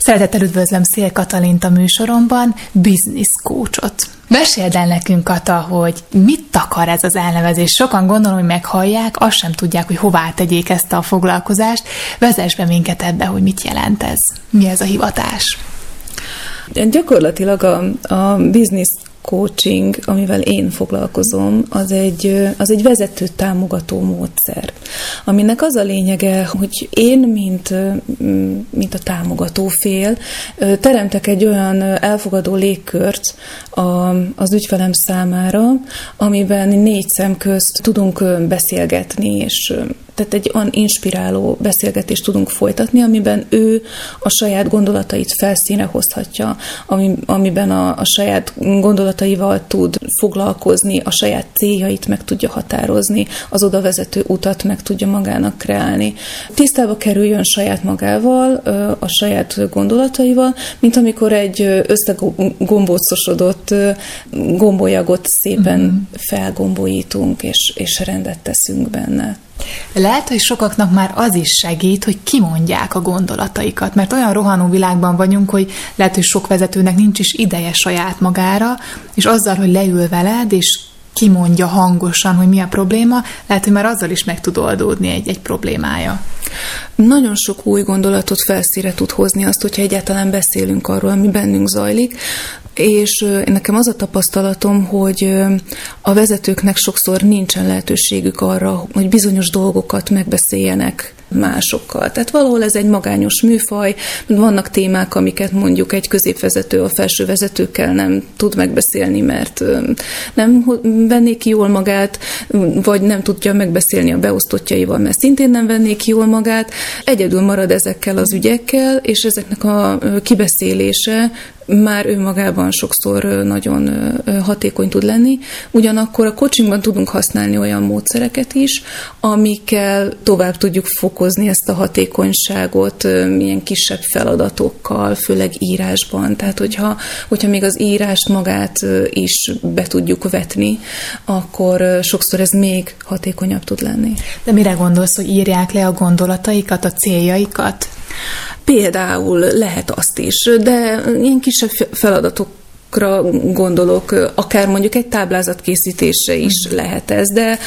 Szeretettel üdvözlöm Szél Katalint a műsoromban, Business Coachot. Meséld el nekünk, Kata, hogy mit takar ez az elnevezés. Sokan gondolom, hogy meghallják, azt sem tudják, hogy hová tegyék ezt a foglalkozást. Vezess be minket ebbe, hogy mit jelent ez. Mi ez a hivatás? Gyakorlatilag a, a business coaching, amivel én foglalkozom, az egy, az egy vezető támogató módszer, aminek az a lényege, hogy én, mint, mint a támogató fél, teremtek egy olyan elfogadó légkört a, az ügyfelem számára, amiben négy szem közt tudunk beszélgetni, és tehát egy olyan inspiráló beszélgetést tudunk folytatni, amiben ő a saját gondolatait felszíne hozhatja, ami, amiben a, a saját gondolataival tud foglalkozni, a saját céljait meg tudja határozni, az oda vezető utat meg tudja magának kreálni. Tisztába kerüljön saját magával, a saját gondolataival, mint amikor egy összegombócosodott gombolyagot szépen mm-hmm. felgombolítunk, és, és rendet teszünk benne. Lehet, hogy sokaknak már az is segít, hogy kimondják a gondolataikat, mert olyan rohanó világban vagyunk, hogy lehet, hogy sok vezetőnek nincs is ideje saját magára, és azzal, hogy leül veled, és kimondja hangosan, hogy mi a probléma, lehet, hogy már azzal is meg tud oldódni egy, egy problémája. Nagyon sok új gondolatot felszíre tud hozni azt, hogyha egyáltalán beszélünk arról, ami bennünk zajlik. És nekem az a tapasztalatom, hogy a vezetőknek sokszor nincsen lehetőségük arra, hogy bizonyos dolgokat megbeszéljenek másokkal. Tehát valahol ez egy magányos műfaj, vannak témák, amiket mondjuk egy középvezető a felső vezetőkkel nem tud megbeszélni, mert nem vennék jól magát, vagy nem tudja megbeszélni a beosztottjaival, mert szintén nem vennék jól magát. Egyedül marad ezekkel az ügyekkel, és ezeknek a kibeszélése már önmagában sokszor nagyon hatékony tud lenni. Ugyanakkor a coachingban tudunk használni olyan módszereket is, amikkel tovább tudjuk fokozni ezt a hatékonyságot milyen kisebb feladatokkal, főleg írásban. Tehát, hogyha, hogyha még az írást magát is be tudjuk vetni, akkor sokszor ez még hatékonyabb tud lenni. De mire gondolsz, hogy írják le a gondolataikat, a céljaikat? Például lehet azt is, de ilyen kisebb feladatok gondolok, akár mondjuk egy táblázat készítése is mm. lehet ez, de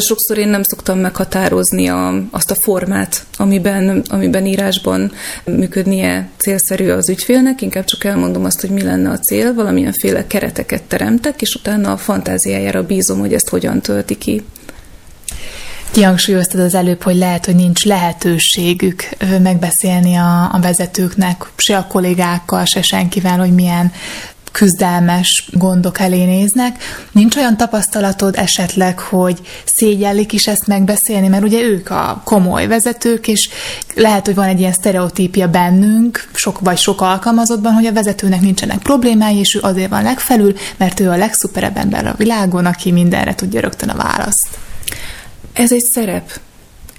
sokszor én nem szoktam meghatározni a, azt a formát, amiben, amiben írásban működnie célszerű az ügyfélnek, inkább csak elmondom azt, hogy mi lenne a cél, valamilyenféle kereteket teremtek, és utána a fantáziájára bízom, hogy ezt hogyan tölti ki. Kihangsúlyoztad az előbb, hogy lehet, hogy nincs lehetőségük megbeszélni a, a vezetőknek, se a kollégákkal, se senkivel, hogy milyen küzdelmes gondok elé néznek. Nincs olyan tapasztalatod esetleg, hogy szégyellik is ezt megbeszélni, mert ugye ők a komoly vezetők, és lehet, hogy van egy ilyen sztereotípia bennünk, sok vagy sok alkalmazottban, hogy a vezetőnek nincsenek problémái, és ő azért van legfelül, mert ő a legszuperebb ember a világon, aki mindenre tudja rögtön a választ. Ez egy szerep.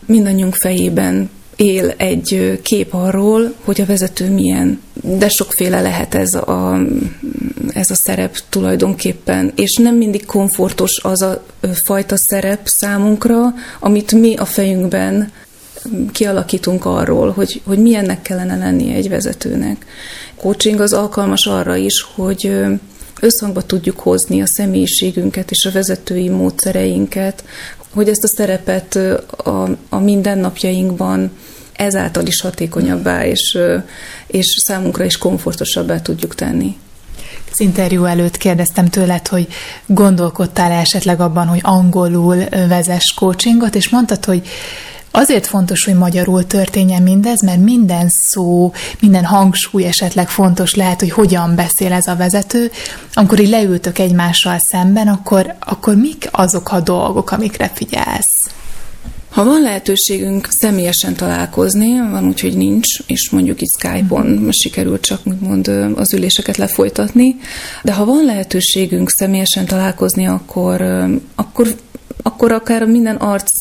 Mindannyiunk fejében él egy kép arról, hogy a vezető milyen, de sokféle lehet ez a, ez a szerep tulajdonképpen, és nem mindig komfortos az a fajta szerep számunkra, amit mi a fejünkben kialakítunk arról, hogy, hogy milyennek kellene lennie egy vezetőnek. Coaching az alkalmas arra is, hogy összhangba tudjuk hozni a személyiségünket és a vezetői módszereinket, hogy ezt a szerepet a, a mindennapjainkban ezáltal is hatékonyabbá és, és számunkra is komfortosabbá tudjuk tenni. Az interjú előtt kérdeztem tőled, hogy gondolkodtál esetleg abban, hogy angolul vezess coachingot, és mondtad, hogy Azért fontos, hogy magyarul történjen mindez, mert minden szó, minden hangsúly esetleg fontos lehet, hogy hogyan beszél ez a vezető. Amikor így leültök egymással szemben, akkor, akkor mik azok a dolgok, amikre figyelsz? Ha van lehetőségünk személyesen találkozni, van úgy, hogy nincs, és mondjuk itt Skype-on sikerült csak úgymond az üléseket lefolytatni, de ha van lehetőségünk személyesen találkozni, akkor, akkor akkor akár minden arc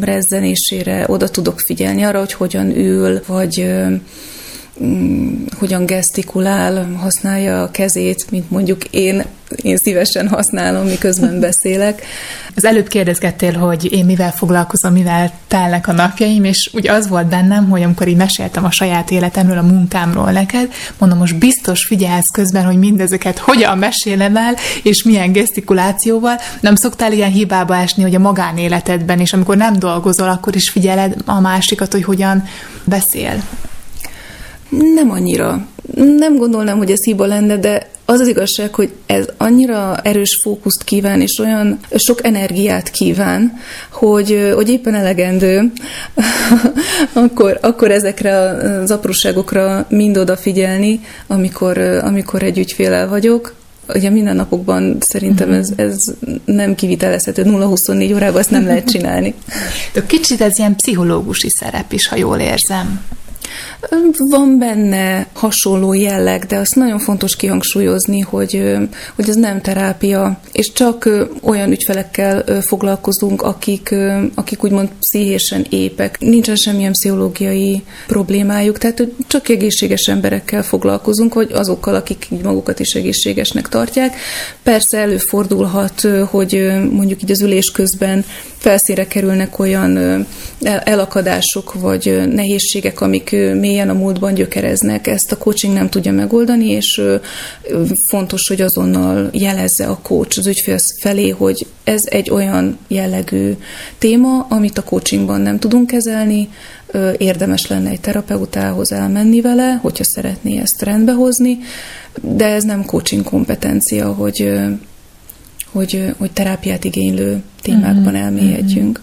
rezzenésére oda tudok figyelni arra, hogy hogyan ül, vagy mm, hogyan gesztikulál, használja a kezét, mint mondjuk én, én szívesen használom, miközben beszélek. Az előbb kérdezgettél, hogy én mivel foglalkozom, mivel telnek a napjaim, és úgy az volt bennem, hogy amikor így meséltem a saját életemről, a munkámról neked, mondom, most biztos figyelsz közben, hogy mindezeket hogyan mesélem el, és milyen gesztikulációval. Nem szoktál ilyen hibába esni, hogy a magánéletedben, és amikor nem dolgozol, akkor is figyeled a másikat, hogy hogyan beszél? Nem annyira. Nem gondolnám, hogy ez hiba lenne, de az az igazság, hogy ez annyira erős fókuszt kíván, és olyan sok energiát kíván, hogy, hogy éppen elegendő, akkor, akkor ezekre az apróságokra mind odafigyelni, amikor, amikor egy ügyfélel vagyok, ugye minden napokban szerintem ez, ez nem kivitelezhető, 0-24 órában ezt nem lehet csinálni. De kicsit ez ilyen pszichológusi szerep is, ha jól érzem. Van benne hasonló jelleg, de azt nagyon fontos kihangsúlyozni, hogy, hogy ez nem terápia, és csak olyan ügyfelekkel foglalkozunk, akik, akik úgymond pszichésen épek. Nincsen semmilyen pszichológiai problémájuk, tehát csak egészséges emberekkel foglalkozunk, vagy azokkal, akik magukat is egészségesnek tartják. Persze előfordulhat, hogy mondjuk így az ülés közben felszíre kerülnek olyan elakadások vagy nehézségek, amik mélyen a múltban gyökereznek. Ezt a coaching nem tudja megoldani, és fontos, hogy azonnal jelezze a coach az ügyfél felé, hogy ez egy olyan jellegű téma, amit a coachingban nem tudunk kezelni, érdemes lenne egy terapeutához elmenni vele, hogyha szeretné ezt rendbehozni, de ez nem coaching kompetencia, hogy hogy, hogy terápiát igénylő témákban mhm. elmélyedjünk.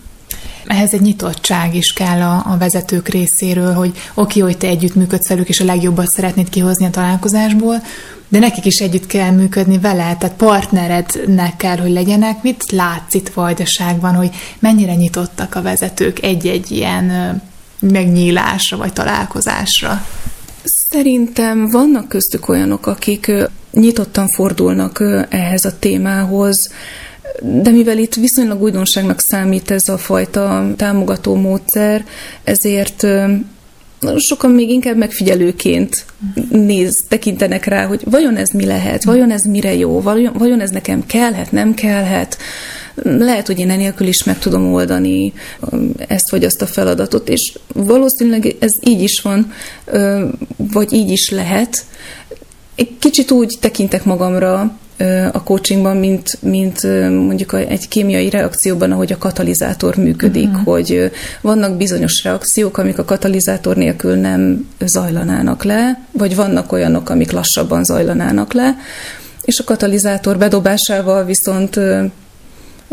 Ehhez egy nyitottság is kell a, a vezetők részéről, hogy oké, hogy te együttműködsz velük, és a legjobbat szeretnéd kihozni a találkozásból, de nekik is együtt kell működni vele, tehát partnerednek kell, hogy legyenek. Mit látsz itt Vajdaságban, hogy mennyire nyitottak a vezetők egy-egy ilyen megnyílásra vagy találkozásra? Szerintem vannak köztük olyanok, akik nyitottan fordulnak ehhez a témához, de mivel itt viszonylag újdonságnak számít ez a fajta támogató módszer, ezért sokan még inkább megfigyelőként néz, tekintenek rá, hogy vajon ez mi lehet, vajon ez mire jó, vajon, ez nekem kellhet, nem kellhet. Lehet, hogy én enélkül is meg tudom oldani ezt vagy azt a feladatot, és valószínűleg ez így is van, vagy így is lehet. Egy kicsit úgy tekintek magamra, a coachingban, mint, mint mondjuk egy kémiai reakcióban, ahogy a katalizátor működik, uh-huh. hogy vannak bizonyos reakciók, amik a katalizátor nélkül nem zajlanának le, vagy vannak olyanok, amik lassabban zajlanának le, és a katalizátor bedobásával viszont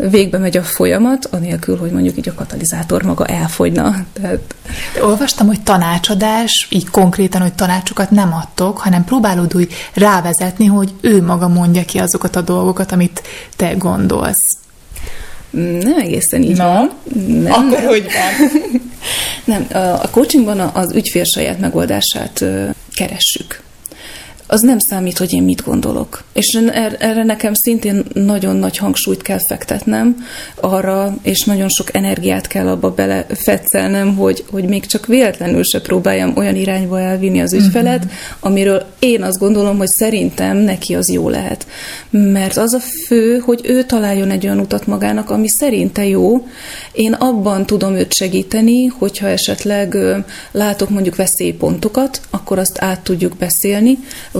végbe megy a folyamat, anélkül, hogy mondjuk így a katalizátor maga elfogyna. Tehát... De olvastam, hogy tanácsadás, így konkrétan, hogy tanácsokat nem adtok, hanem próbálod úgy rávezetni, hogy ő maga mondja ki azokat a dolgokat, amit te gondolsz. Nem egészen így van. Nem, Akkor hogy van? nem, a coachingban az ügyfél saját megoldását keressük az nem számít, hogy én mit gondolok. És er-, erre nekem szintén nagyon nagy hangsúlyt kell fektetnem arra, és nagyon sok energiát kell abba belefetszelnem, hogy, hogy még csak véletlenül se próbáljam olyan irányba elvinni az ügyfelet, uh-huh. amiről én azt gondolom, hogy szerintem neki az jó lehet. Mert az a fő, hogy ő találjon egy olyan utat magának, ami szerinte jó. Én abban tudom őt segíteni, hogyha esetleg látok mondjuk veszélypontokat, akkor azt át tudjuk beszélni,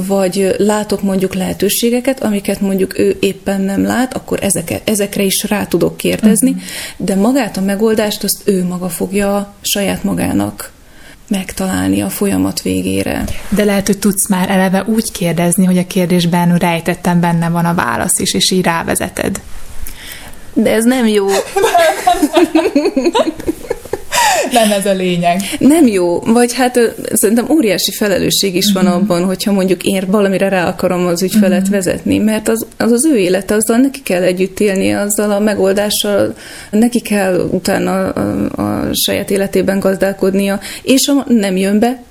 vagy látok mondjuk lehetőségeket, amiket mondjuk ő éppen nem lát, akkor ezeke, ezekre is rá tudok kérdezni, uh-huh. de magát a megoldást azt ő maga fogja saját magának megtalálni a folyamat végére. De lehet, hogy tudsz már eleve úgy kérdezni, hogy a kérdésben rejtettem benne van a válasz is, és így rávezeted. De ez nem jó. Nem ez a lényeg. Nem jó, vagy hát szerintem óriási felelősség is van uh-huh. abban, hogyha mondjuk én valamire rá akarom az ügyfelet uh-huh. vezetni, mert az, az az ő élete, azzal neki kell együtt élni, azzal a megoldással neki kell utána a, a saját életében gazdálkodnia, és ha nem jön be,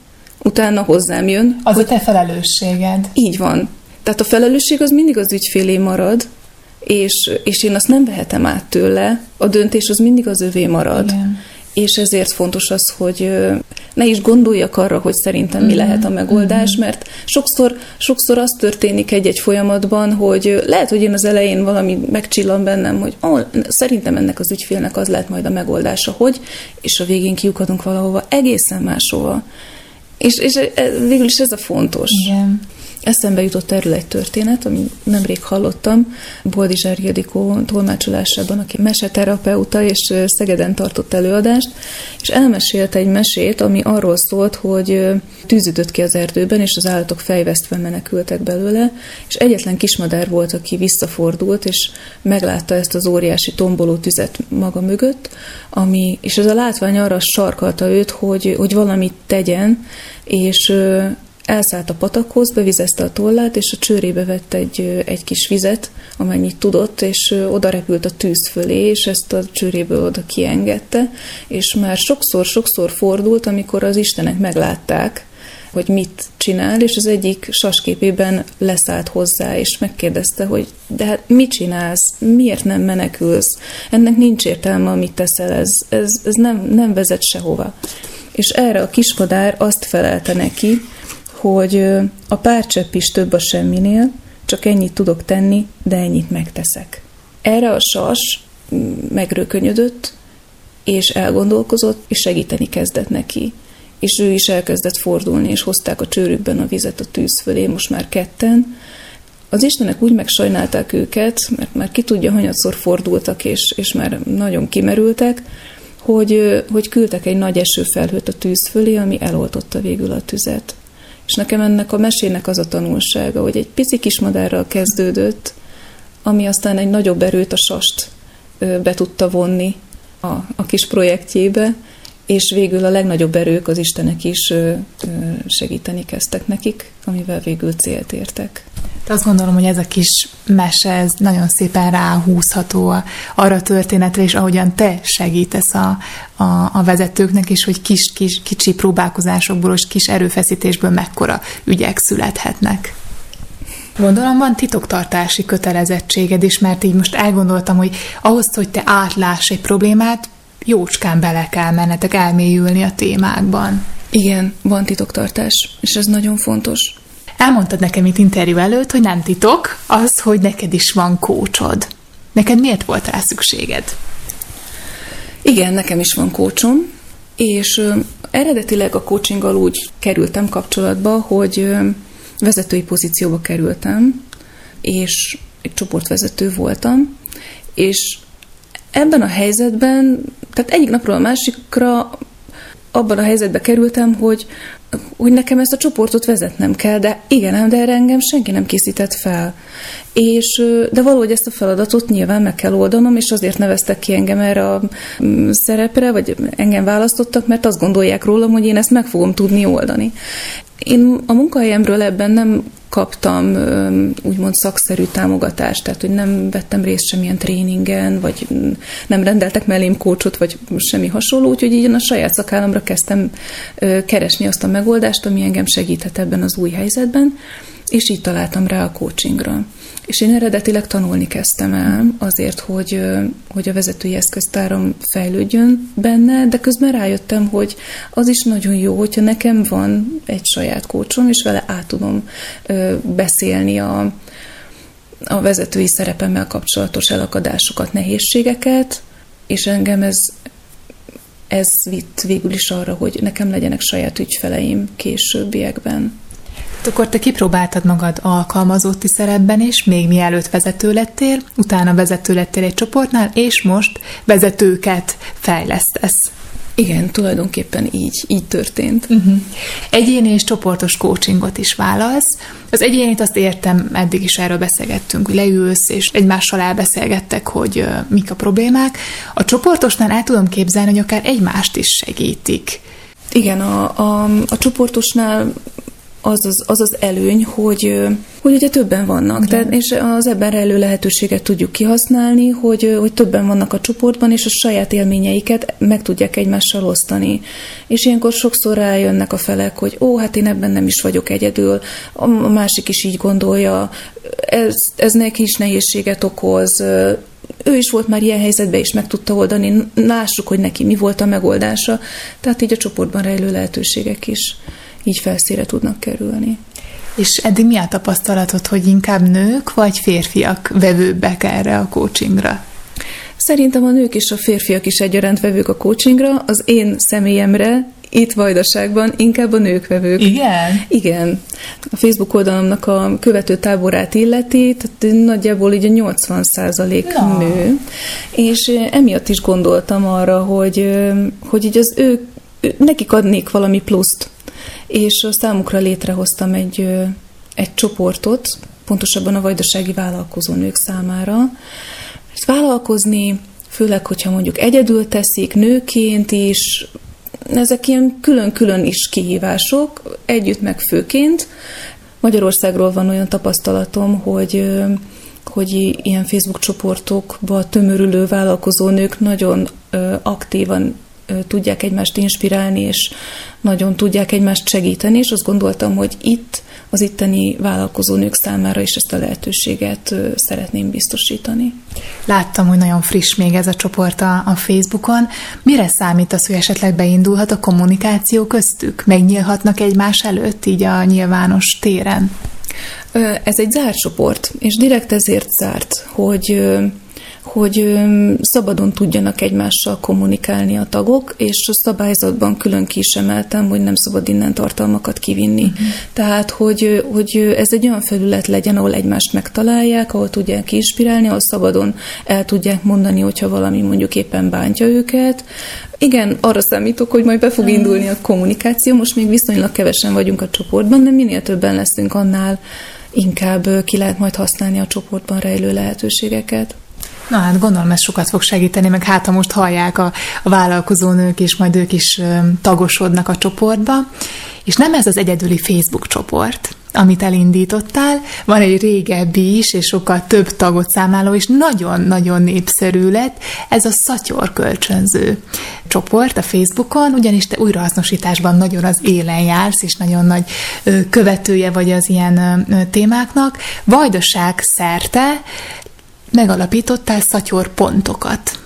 utána hozzám jön. Az hogy... a te felelősséged. Így van. Tehát a felelősség az mindig az ügyfélé marad, és, és én azt nem vehetem át tőle, a döntés az mindig az övé marad. Igen és ezért fontos az, hogy ne is gondoljak arra, hogy szerintem mi lehet a megoldás, mert sokszor, sokszor az történik egy-egy folyamatban, hogy lehet, hogy én az elején valami megcsillan bennem, hogy oh, szerintem ennek az ügyfélnek az lehet majd a megoldása, hogy, és a végén kiukadunk valahova egészen máshova. És, és végül is ez a fontos. Igen. Eszembe jutott erről egy történet, amit nemrég hallottam, Boldizsár Ildikó tolmácsolásában, aki meseterapeuta, és Szegeden tartott előadást, és elmesélt egy mesét, ami arról szólt, hogy tűzütött ki az erdőben, és az állatok fejvesztve menekültek belőle, és egyetlen kismadár volt, aki visszafordult, és meglátta ezt az óriási tomboló tüzet maga mögött, ami, és ez a látvány arra sarkalta őt, hogy, hogy valamit tegyen, és elszállt a patakhoz, bevizezte a tollát, és a csőrébe vett egy, egy kis vizet, amennyit tudott, és oda repült a tűz fölé, és ezt a csőréből oda kiengedte, és már sokszor-sokszor fordult, amikor az istenek meglátták, hogy mit csinál, és az egyik sasképében leszállt hozzá, és megkérdezte, hogy de hát mit csinálsz, miért nem menekülsz, ennek nincs értelme, amit teszel, ez, ez, ez nem, nem vezet sehova. És erre a kismadár azt felelte neki, hogy a párcsepp is több a semminél, csak ennyit tudok tenni, de ennyit megteszek. Erre a sas megrökönyödött, és elgondolkozott, és segíteni kezdett neki. És ő is elkezdett fordulni, és hozták a csőrükben a vizet a tűz fölé, most már ketten. Az Istenek úgy megsajnálták őket, mert már ki tudja, hanyatszor fordultak, és, és már nagyon kimerültek, hogy, hogy küldtek egy nagy esőfelhőt a tűz fölé, ami eloltotta végül a tüzet. És nekem ennek a mesének az a tanulsága, hogy egy pici kismadárral kezdődött, ami aztán egy nagyobb erőt a sast be tudta vonni a, a kis projektjébe, és végül a legnagyobb erők az Istenek is segíteni kezdtek nekik, amivel végül célt értek. De azt gondolom, hogy ez a kis mese, ez nagyon szépen ráhúzható arra a történetre, és ahogyan te segítesz a, a, a vezetőknek, és hogy kis, kis, kicsi próbálkozásokból és kis erőfeszítésből mekkora ügyek születhetnek. Gondolom van titoktartási kötelezettséged is, mert így most elgondoltam, hogy ahhoz, hogy te átláss egy problémát, jócskán bele kell mennetek elmélyülni a témákban. Igen, van titoktartás, és ez nagyon fontos. Elmondtad nekem itt interjú előtt, hogy nem titok az, hogy neked is van kócsod. Neked miért volt rá szükséged? Igen, nekem is van kócsom, és eredetileg a coachinggal úgy kerültem kapcsolatba, hogy vezetői pozícióba kerültem, és egy csoportvezető voltam, és ebben a helyzetben, tehát egyik napról a másikra abban a helyzetbe kerültem, hogy hogy nekem ezt a csoportot vezetnem kell, de igen, de erre engem senki nem készített fel. És, de valahogy ezt a feladatot nyilván meg kell oldanom, és azért neveztek ki engem erre a mm, szerepre, vagy engem választottak, mert azt gondolják rólam, hogy én ezt meg fogom tudni oldani. Én a munkahelyemről ebben nem kaptam úgymond szakszerű támogatást, tehát hogy nem vettem részt semmilyen tréningen, vagy nem rendeltek mellém kócsot, vagy semmi hasonló, úgyhogy így a saját szakállamra kezdtem keresni azt a megoldást, ami engem segíthet ebben az új helyzetben, és így találtam rá a coachingra. És én eredetileg tanulni kezdtem el azért, hogy, hogy a vezetői eszköztáram fejlődjön benne, de közben rájöttem, hogy az is nagyon jó, hogyha nekem van egy saját kócsom, és vele át tudom beszélni a, a vezetői szerepemmel kapcsolatos elakadásokat, nehézségeket, és engem ez, ez vitt végül is arra, hogy nekem legyenek saját ügyfeleim későbbiekben. Akkor te kipróbáltad magad alkalmazotti szerepben is, még mielőtt vezető lettél, utána vezető lettél egy csoportnál, és most vezetőket fejlesztesz. Igen, tulajdonképpen így, így történt. Uh-huh. Egyéni és csoportos coachingot is válasz. Az egyénit azt értem, eddig is erről beszélgettünk, hogy leülsz, és egymással elbeszélgettek, hogy uh, mik a problémák. A csoportosnál el tudom képzelni, hogy akár egymást is segítik. Igen, a, a, a csoportosnál az az, az, az előny, hogy, hogy ugye többen vannak, tehát, és az ebben rejlő lehetőséget tudjuk kihasználni, hogy, hogy többen vannak a csoportban, és a saját élményeiket meg tudják egymással osztani. És ilyenkor sokszor rájönnek a felek, hogy ó, hát én ebben nem is vagyok egyedül, a másik is így gondolja, ez, ez neki is nehézséget okoz, ő is volt már ilyen helyzetben, és meg tudta oldani, lássuk, hogy neki mi volt a megoldása. Tehát így a csoportban rejlő lehetőségek is így felszíre tudnak kerülni. És eddig mi a tapasztalatod, hogy inkább nők vagy férfiak vevőbbek erre a coachingra? Szerintem a nők és a férfiak is egyaránt vevők a coachingra. Az én személyemre itt Vajdaságban inkább a nők vevők. Igen? Igen. A Facebook oldalomnak a követő táborát illeti, tehát nagyjából így a 80 százalék no. nő, és emiatt is gondoltam arra, hogy, hogy így az ő, nekik adnék valami pluszt, és számukra létrehoztam egy, egy csoportot, pontosabban a vajdasági vállalkozó nők számára. És vállalkozni, főleg, hogyha mondjuk egyedül teszik, nőként is, ezek ilyen külön-külön is kihívások, együtt meg főként. Magyarországról van olyan tapasztalatom, hogy hogy ilyen Facebook csoportokba tömörülő vállalkozó nők nagyon aktívan tudják egymást inspirálni, és nagyon tudják egymást segíteni, és azt gondoltam, hogy itt az itteni vállalkozónők számára is ezt a lehetőséget szeretném biztosítani. Láttam, hogy nagyon friss még ez a csoport a, a Facebookon. Mire számít az, hogy esetleg beindulhat a kommunikáció köztük? Megnyílhatnak egymás előtt így a nyilvános téren? Ez egy zárt csoport, és direkt ezért zárt, hogy hogy szabadon tudjanak egymással kommunikálni a tagok, és a szabályzatban külön ki is emeltem, hogy nem szabad innen tartalmakat kivinni. Uh-huh. Tehát, hogy, hogy ez egy olyan felület legyen, ahol egymást megtalálják, ahol tudják inspirálni, ahol szabadon el tudják mondani, hogyha valami mondjuk éppen bántja őket. Igen, arra számítok, hogy majd be fog indulni a kommunikáció. Most még viszonylag kevesen vagyunk a csoportban, de minél többen leszünk, annál inkább ki lehet majd használni a csoportban rejlő lehetőségeket. Na hát gondolom ez sokat fog segíteni, meg hát ha most hallják a, a vállalkozónők is, majd ők is tagosodnak a csoportba. És nem ez az egyedüli Facebook csoport, amit elindítottál, van egy régebbi is, és sokkal több tagot számláló, és nagyon-nagyon népszerű lett, ez a szatyor kölcsönző csoport a Facebookon, ugyanis te újrahasznosításban nagyon az élen jársz, és nagyon nagy követője vagy az ilyen témáknak. Vajdaság szerte megalapítottál szatyor pontokat.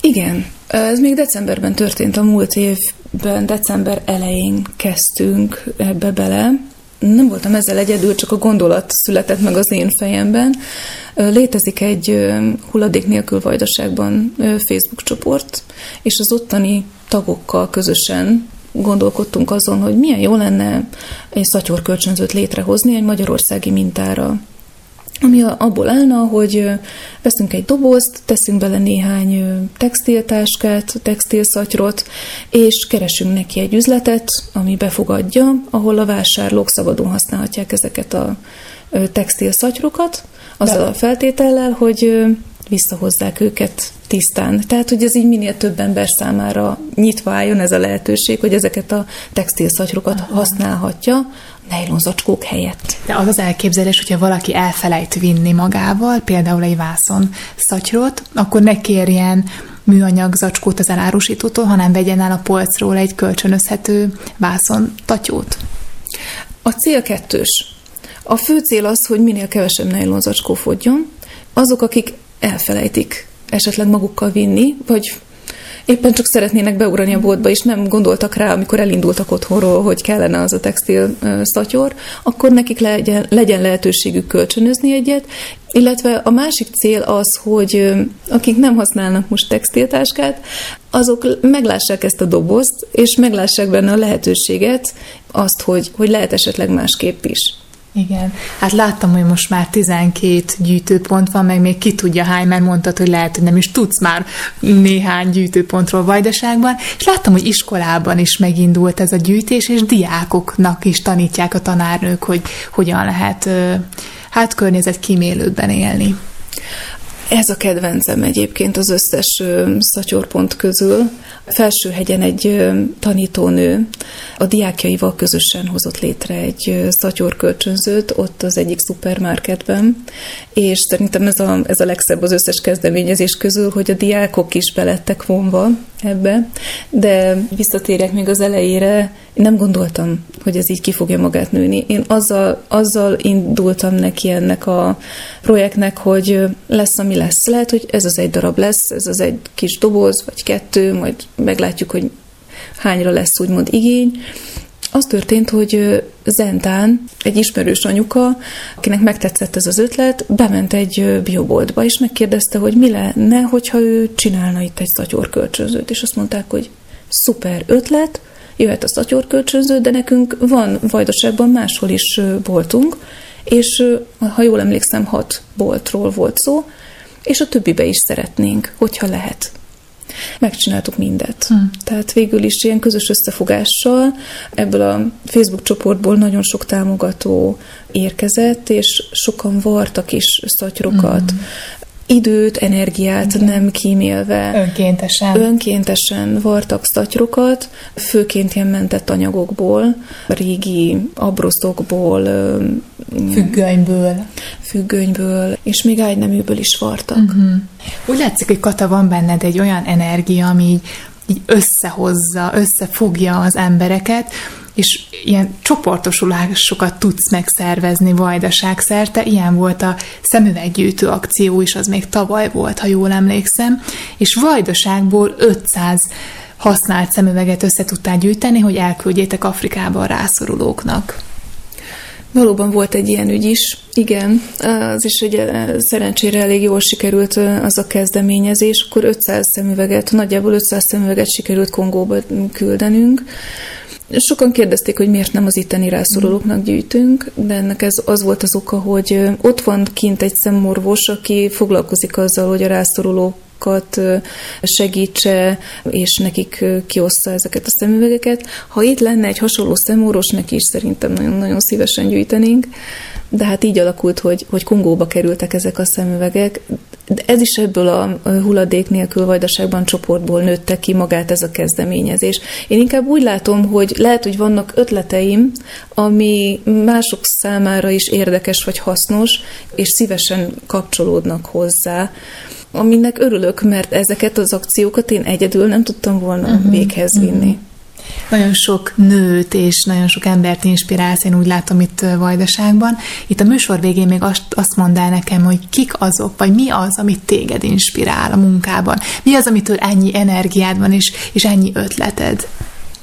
Igen, ez még decemberben történt, a múlt évben, december elején kezdtünk ebbe bele. Nem voltam ezzel egyedül, csak a gondolat született meg az én fejemben. Létezik egy hulladék nélkül vajdaságban Facebook csoport, és az ottani tagokkal közösen gondolkodtunk azon, hogy milyen jó lenne egy szatyorkölcsönzőt létrehozni egy magyarországi mintára ami abból állna, hogy veszünk egy dobozt, teszünk bele néhány textiltáskát, textilszatyrot, és keresünk neki egy üzletet, ami befogadja, ahol a vásárlók szabadon használhatják ezeket a textilszatyrokat, azzal a feltétellel, hogy visszahozzák őket tisztán. Tehát, hogy ez így minél több ember számára nyitva álljon ez a lehetőség, hogy ezeket a textilszatyrokat használhatja, nejlonzacskók helyett. De az az elképzelés, hogyha valaki elfelejt vinni magával, például egy vászon szatyrot, akkor ne kérjen műanyag zacskót az elárusítótól, hanem vegyen el a polcról egy kölcsönözhető vászon tatyót. A cél kettős. A fő cél az, hogy minél kevesebb nejlonzacskó fogjon. Azok, akik elfelejtik esetleg magukkal vinni, vagy éppen csak szeretnének beugrani a boltba, és nem gondoltak rá, amikor elindultak otthonról, hogy kellene az a textil szatyor, akkor nekik legyen, legyen lehetőségük kölcsönözni egyet, illetve a másik cél az, hogy akik nem használnak most textiltáskát, azok meglássák ezt a dobozt, és meglássák benne a lehetőséget, azt, hogy, hogy lehet esetleg másképp is. Igen, hát láttam, hogy most már 12 gyűjtőpont van, meg még ki tudja hány, mert mondtad, hogy lehet, hogy nem is tudsz már néhány gyűjtőpontról Vajdaságban, és láttam, hogy iskolában is megindult ez a gyűjtés, és diákoknak is tanítják a tanárnők, hogy hogyan lehet hát környezetkímélőbben élni. Ez a kedvencem egyébként az összes szatyorpont közül. Felsőhegyen egy tanítónő a diákjaival közösen hozott létre egy szatyorkölcsönzőt ott az egyik szupermarketben, és szerintem ez a, ez a legszebb az összes kezdeményezés közül, hogy a diákok is belettek vonva, ebbe, de visszatérek még az elejére, nem gondoltam, hogy ez így ki fogja magát nőni. Én azzal, azzal indultam neki ennek a projektnek, hogy lesz, ami lesz. Lehet, hogy ez az egy darab lesz, ez az egy kis doboz, vagy kettő, majd meglátjuk, hogy hányra lesz úgymond igény, az történt, hogy Zentán, egy ismerős anyuka, akinek megtetszett ez az ötlet, bement egy bioboltba, és megkérdezte, hogy mi lenne, hogyha ő csinálna itt egy szatyorkölcsönzőt, és azt mondták, hogy szuper ötlet, jöhet a szatyorkölcsönző, de nekünk van Vajdaságban máshol is boltunk, és ha jól emlékszem, hat boltról volt szó, és a többibe is szeretnénk, hogyha lehet megcsináltuk mindet. Hmm. Tehát végül is ilyen közös összefogással ebből a Facebook csoportból nagyon sok támogató érkezett, és sokan vartak is szatyrokat, hmm időt, energiát Igen. nem kímélve. Önkéntesen. Önkéntesen vartak szatyrokat, főként ilyen mentett anyagokból, régi abrosztokból, függönyből. Függönyből, és még ágyneműből is vartak. Uh-huh. Úgy látszik, hogy Kata, van benned egy olyan energia, ami így, így összehozza, összefogja az embereket, és ilyen csoportosulásokat tudsz megszervezni vajdaság szerte. Ilyen volt a szemüveggyűjtő akció is, az még tavaly volt, ha jól emlékszem, és vajdaságból 500 használt szemüveget össze tudtál gyűjteni, hogy elküldjétek Afrikába a rászorulóknak. Valóban volt egy ilyen ügy is, igen, az is ugye szerencsére elég jól sikerült az a kezdeményezés, akkor 500 szemüveget, nagyjából 500 szemüveget sikerült Kongóba küldenünk, Sokan kérdezték, hogy miért nem az itteni rászorulóknak gyűjtünk, de ennek ez az volt az oka, hogy ott van kint egy szemmorvos, aki foglalkozik azzal, hogy a rászorulókat segítse, és nekik kiossza ezeket a szemüvegeket. Ha itt lenne egy hasonló szemorvos, neki is szerintem nagyon-nagyon szívesen gyűjtenénk, de hát így alakult, hogy, hogy Kongóba kerültek ezek a szemüvegek, ez is ebből a hulladék nélkül vajdaságban csoportból nőtte ki magát ez a kezdeményezés. Én inkább úgy látom, hogy lehet, hogy vannak ötleteim, ami mások számára is érdekes vagy hasznos, és szívesen kapcsolódnak hozzá aminek örülök, mert ezeket az akciókat én egyedül nem tudtam volna uh-huh, véghez vinni. Uh-huh nagyon sok nőt és nagyon sok embert inspirálsz, én úgy látom itt Vajdaságban. Itt a műsor végén még azt, azt mondd el nekem, hogy kik azok, vagy mi az, amit téged inspirál a munkában? Mi az, amitől ennyi energiád van, és, és ennyi ötleted?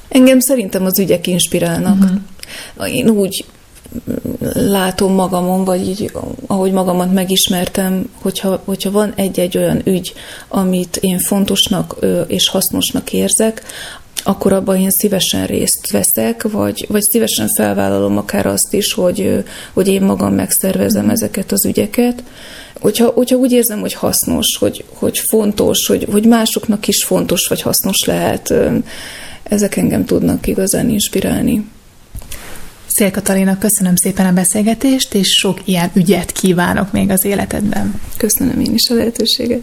Engem szerintem az ügyek inspirálnak. Uh-huh. Én úgy látom magamon, vagy így, ahogy magamat megismertem, hogyha, hogyha van egy-egy olyan ügy, amit én fontosnak és hasznosnak érzek, akkor abban én szívesen részt veszek, vagy, vagy szívesen felvállalom akár azt is, hogy, hogy én magam megszervezem ezeket az ügyeket. Hogyha, hogyha úgy érzem, hogy hasznos, hogy, hogy fontos, hogy, hogy másoknak is fontos vagy hasznos lehet, ezek engem tudnak igazán inspirálni. Szél Katalina, köszönöm szépen a beszélgetést, és sok ilyen ügyet kívánok még az életedben. Köszönöm én is a lehetőséget.